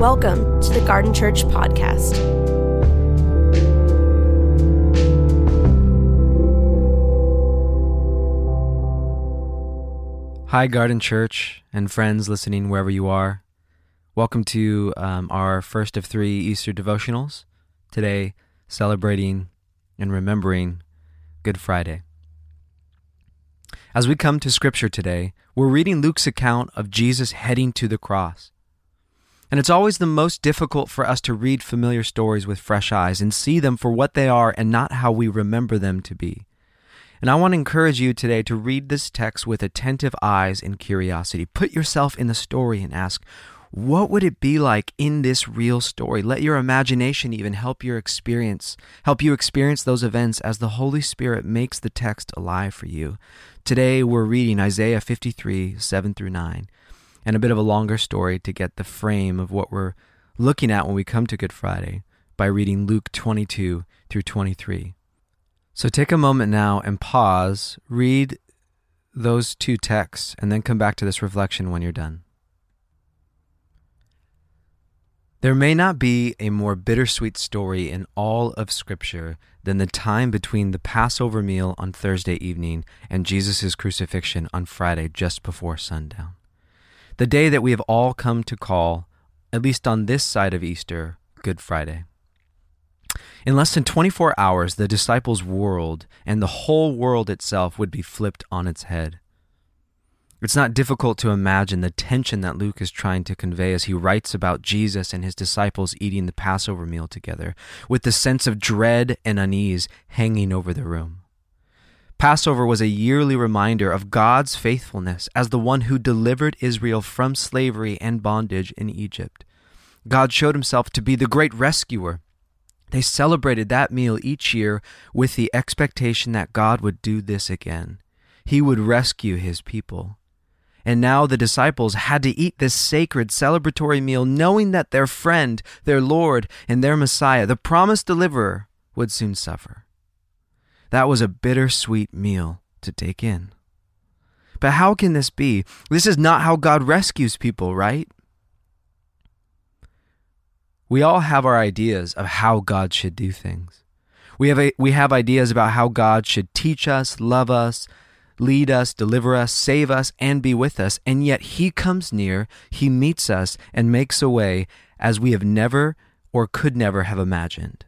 Welcome to the Garden Church Podcast. Hi, Garden Church and friends listening wherever you are. Welcome to um, our first of three Easter devotionals. Today, celebrating and remembering Good Friday. As we come to Scripture today, we're reading Luke's account of Jesus heading to the cross. And it's always the most difficult for us to read familiar stories with fresh eyes and see them for what they are and not how we remember them to be. And I want to encourage you today to read this text with attentive eyes and curiosity. Put yourself in the story and ask, what would it be like in this real story? Let your imagination even help your experience, help you experience those events as the Holy Spirit makes the text alive for you. Today we're reading Isaiah 53, 7 through 9, and a bit of a longer story to get the frame of what we're looking at when we come to Good Friday by reading Luke 22 through 23. So take a moment now and pause, read those two texts, and then come back to this reflection when you're done. There may not be a more bittersweet story in all of Scripture than the time between the Passover meal on Thursday evening and Jesus' crucifixion on Friday just before sundown. The day that we have all come to call, at least on this side of Easter, Good Friday. In less than 24 hours, the disciples' world and the whole world itself would be flipped on its head. It's not difficult to imagine the tension that Luke is trying to convey as he writes about Jesus and his disciples eating the Passover meal together, with the sense of dread and unease hanging over the room. Passover was a yearly reminder of God's faithfulness as the one who delivered Israel from slavery and bondage in Egypt. God showed himself to be the great rescuer. They celebrated that meal each year with the expectation that God would do this again. He would rescue his people. And now the disciples had to eat this sacred celebratory meal, knowing that their friend, their Lord, and their Messiah, the promised deliverer, would soon suffer. That was a bittersweet meal to take in. But how can this be? This is not how God rescues people, right? We all have our ideas of how God should do things. We have, a, we have ideas about how God should teach us, love us, lead us, deliver us, save us, and be with us. And yet He comes near, He meets us, and makes a way as we have never or could never have imagined.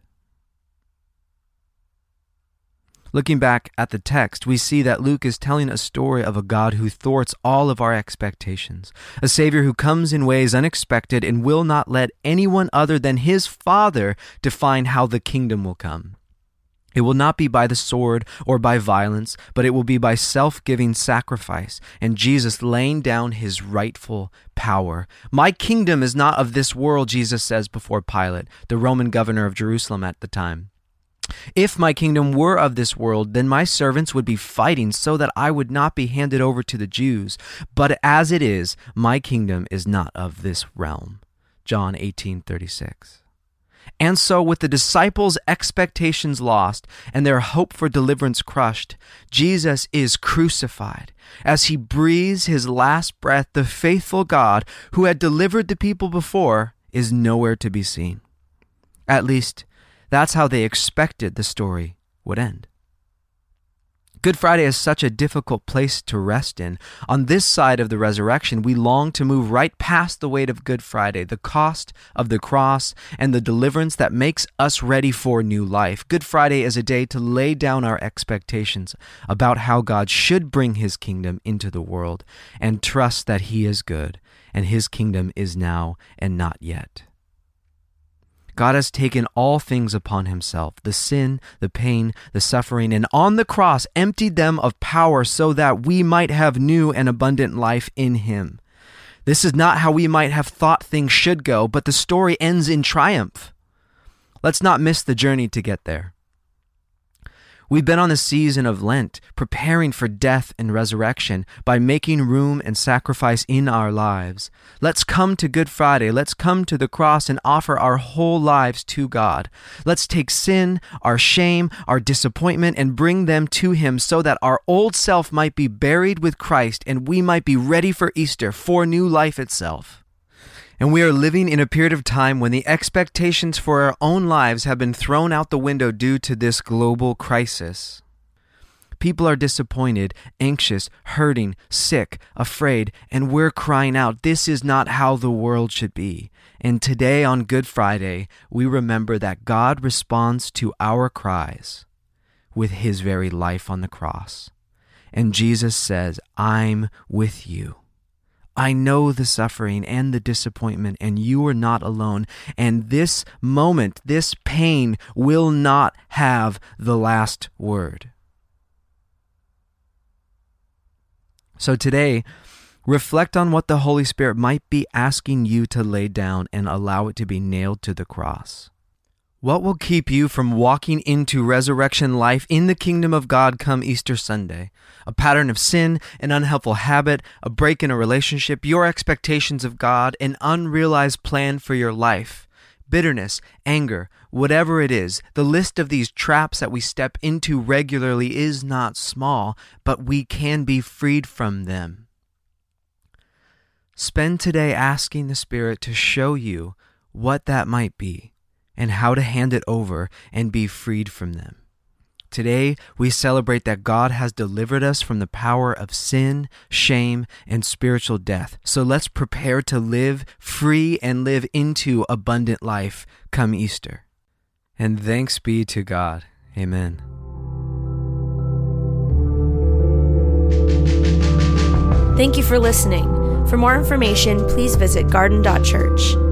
Looking back at the text, we see that Luke is telling a story of a God who thwarts all of our expectations, a Savior who comes in ways unexpected and will not let anyone other than his Father define how the kingdom will come. It will not be by the sword or by violence, but it will be by self giving sacrifice and Jesus laying down his rightful power. My kingdom is not of this world, Jesus says before Pilate, the Roman governor of Jerusalem at the time. If my kingdom were of this world, then my servants would be fighting so that I would not be handed over to the Jews. But as it is, my kingdom is not of this realm. John 18:36. And so, with the disciples' expectations lost and their hope for deliverance crushed, Jesus is crucified. As he breathes his last breath, the faithful God who had delivered the people before is nowhere to be seen. At least, that's how they expected the story would end. Good Friday is such a difficult place to rest in. On this side of the resurrection, we long to move right past the weight of Good Friday, the cost of the cross, and the deliverance that makes us ready for new life. Good Friday is a day to lay down our expectations about how God should bring his kingdom into the world and trust that he is good and his kingdom is now and not yet. God has taken all things upon himself the sin, the pain, the suffering, and on the cross emptied them of power so that we might have new and abundant life in him. This is not how we might have thought things should go, but the story ends in triumph. Let's not miss the journey to get there. We've been on the season of Lent, preparing for death and resurrection by making room and sacrifice in our lives. Let's come to Good Friday. Let's come to the cross and offer our whole lives to God. Let's take sin, our shame, our disappointment, and bring them to Him so that our old self might be buried with Christ and we might be ready for Easter, for new life itself. And we are living in a period of time when the expectations for our own lives have been thrown out the window due to this global crisis. People are disappointed, anxious, hurting, sick, afraid, and we're crying out, This is not how the world should be. And today on Good Friday, we remember that God responds to our cries with his very life on the cross. And Jesus says, I'm with you. I know the suffering and the disappointment, and you are not alone. And this moment, this pain, will not have the last word. So today, reflect on what the Holy Spirit might be asking you to lay down and allow it to be nailed to the cross. What will keep you from walking into resurrection life in the kingdom of God come Easter Sunday? A pattern of sin, an unhelpful habit, a break in a relationship, your expectations of God, an unrealized plan for your life, bitterness, anger, whatever it is, the list of these traps that we step into regularly is not small, but we can be freed from them. Spend today asking the Spirit to show you what that might be and how to hand it over and be freed from them. Today, we celebrate that God has delivered us from the power of sin, shame, and spiritual death. So let's prepare to live free and live into abundant life come Easter. And thanks be to God. Amen. Thank you for listening. For more information, please visit garden.church.